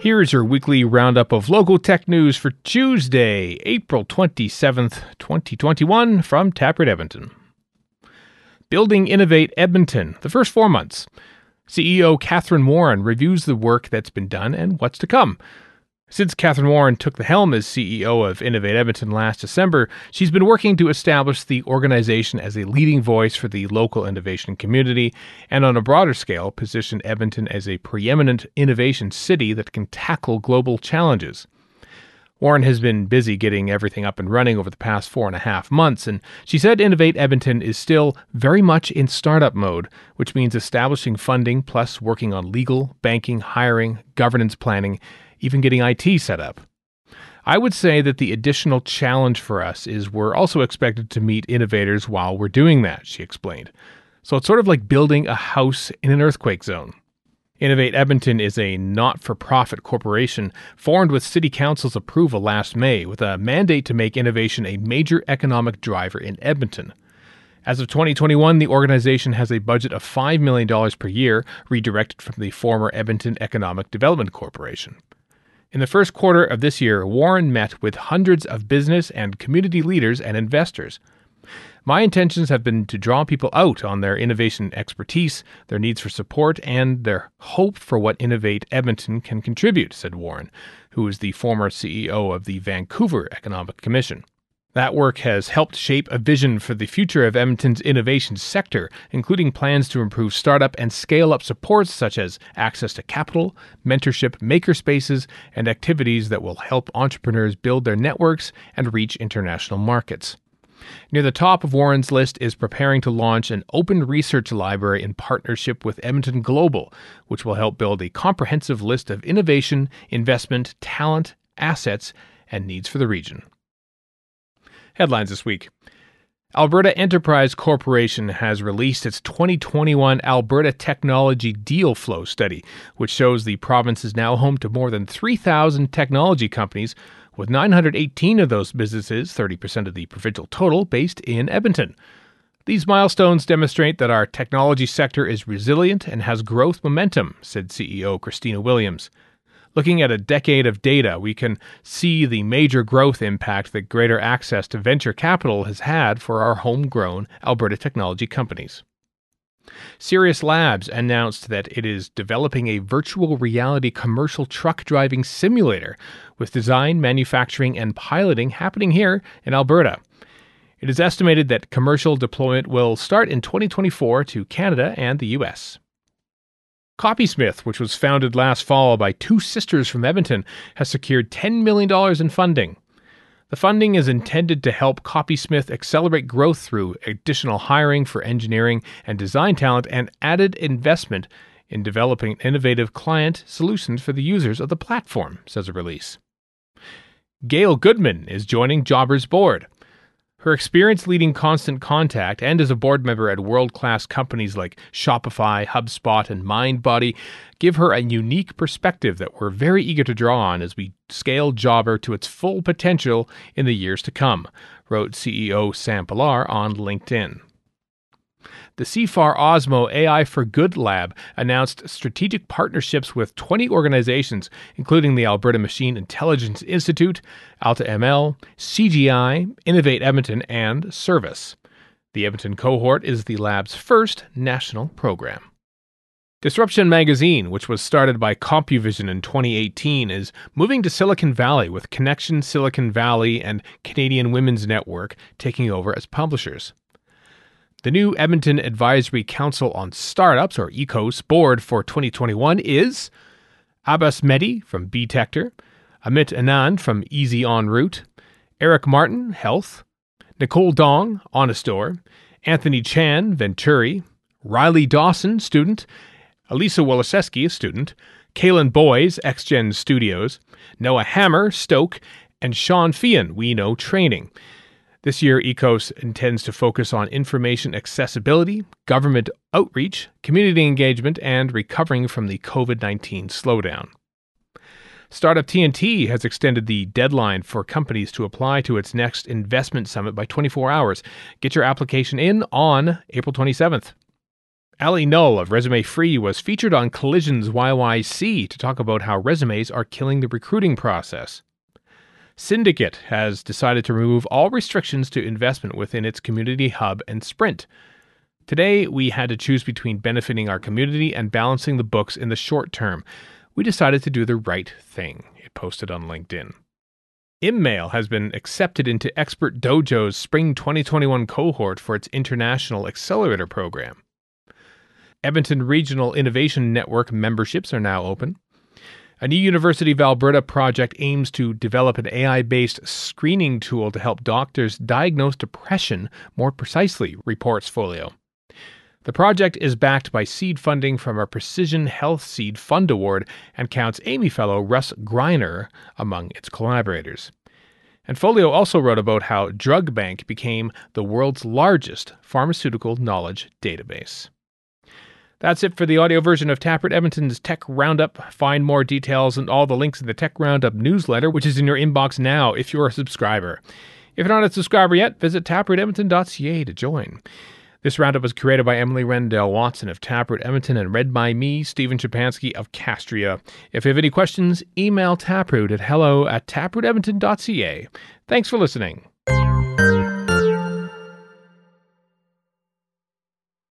Here is your weekly roundup of local tech news for Tuesday, April 27th, 2021, from Taproot Edmonton. Building Innovate Edmonton, the first four months. CEO Catherine Warren reviews the work that's been done and what's to come. Since Catherine Warren took the helm as CEO of Innovate Edmonton last December, she's been working to establish the organization as a leading voice for the local innovation community and, on a broader scale, position Edmonton as a preeminent innovation city that can tackle global challenges. Warren has been busy getting everything up and running over the past four and a half months, and she said Innovate Edmonton is still very much in startup mode, which means establishing funding plus working on legal, banking, hiring, governance planning, even getting IT set up. I would say that the additional challenge for us is we're also expected to meet innovators while we're doing that, she explained. So it's sort of like building a house in an earthquake zone. Innovate Edmonton is a not for profit corporation formed with City Council's approval last May with a mandate to make innovation a major economic driver in Edmonton. As of 2021, the organization has a budget of $5 million per year, redirected from the former Edmonton Economic Development Corporation. In the first quarter of this year, Warren met with hundreds of business and community leaders and investors. My intentions have been to draw people out on their innovation expertise, their needs for support, and their hope for what Innovate Edmonton can contribute, said Warren, who is the former CEO of the Vancouver Economic Commission. That work has helped shape a vision for the future of Edmonton's innovation sector, including plans to improve startup and scale up supports such as access to capital, mentorship, makerspaces, and activities that will help entrepreneurs build their networks and reach international markets. Near the top of Warren's list is preparing to launch an open research library in partnership with Edmonton Global, which will help build a comprehensive list of innovation, investment, talent, assets, and needs for the region. Headlines this week. Alberta Enterprise Corporation has released its 2021 Alberta Technology Deal Flow Study, which shows the province is now home to more than 3,000 technology companies, with 918 of those businesses, 30% of the provincial total, based in Edmonton. These milestones demonstrate that our technology sector is resilient and has growth momentum, said CEO Kristina Williams. Looking at a decade of data, we can see the major growth impact that greater access to venture capital has had for our homegrown Alberta technology companies. Serious Labs announced that it is developing a virtual reality commercial truck driving simulator with design, manufacturing, and piloting happening here in Alberta. It is estimated that commercial deployment will start in 2024 to Canada and the US. Copysmith, which was founded last fall by two sisters from Edmonton, has secured $10 million in funding. The funding is intended to help Copysmith accelerate growth through additional hiring for engineering and design talent and added investment in developing innovative client solutions for the users of the platform, says a release. Gail Goodman is joining Jobber's board. Her experience leading Constant Contact and as a board member at world class companies like Shopify, HubSpot, and MindBody give her a unique perspective that we're very eager to draw on as we scale Jobber to its full potential in the years to come, wrote CEO Sam Pillar on LinkedIn the CIFAR Osmo AI for Good Lab announced strategic partnerships with 20 organizations, including the Alberta Machine Intelligence Institute, AltaML, CGI, Innovate Edmonton, and Service. The Edmonton cohort is the lab's first national program. Disruption Magazine, which was started by CompuVision in 2018, is moving to Silicon Valley with Connection Silicon Valley and Canadian Women's Network taking over as publishers. The new Edmonton Advisory Council on Startups, or ECOS, board for 2021 is Abbas Mehdi from Betector, Amit Anand from Easy En Route, Eric Martin, Health, Nicole Dong, Honestore, Anthony Chan, Venturi, Riley Dawson, student, Elisa Woloszewski, student, Kalen Boys, XGen Studios, Noah Hammer, Stoke, and Sean Fian, We Know Training. This year, ECOS intends to focus on information accessibility, government outreach, community engagement, and recovering from the COVID 19 slowdown. Startup TNT has extended the deadline for companies to apply to its next investment summit by 24 hours. Get your application in on April 27th. Ali Null of Resume Free was featured on Collision's YYC to talk about how resumes are killing the recruiting process. Syndicate has decided to remove all restrictions to investment within its community hub and sprint. Today, we had to choose between benefiting our community and balancing the books in the short term. We decided to do the right thing, it posted on LinkedIn. ImMail has been accepted into Expert Dojo's Spring 2021 cohort for its International Accelerator program. Edmonton Regional Innovation Network memberships are now open. A new University of Alberta project aims to develop an AI based screening tool to help doctors diagnose depression more precisely, reports Folio. The project is backed by seed funding from a Precision Health Seed Fund Award and counts Amii Fellow Russ Greiner among its collaborators. And Folio also wrote about how DrugBank became the world's largest pharmaceutical knowledge database. That's it for the audio version of Taproot Edmonton's Tech Roundup. Find more details and all the links in the Tech Roundup newsletter, which is in your inbox now if you're a subscriber. If you're not a subscriber yet, visit taprootedmonton.ca to join. This roundup was created by Emily Rendell Watson of Taproot Edmonton and read by me, Stephen Chapansky of Castria. If you have any questions, email taproot at hello at taprootedmonton.ca. Thanks for listening.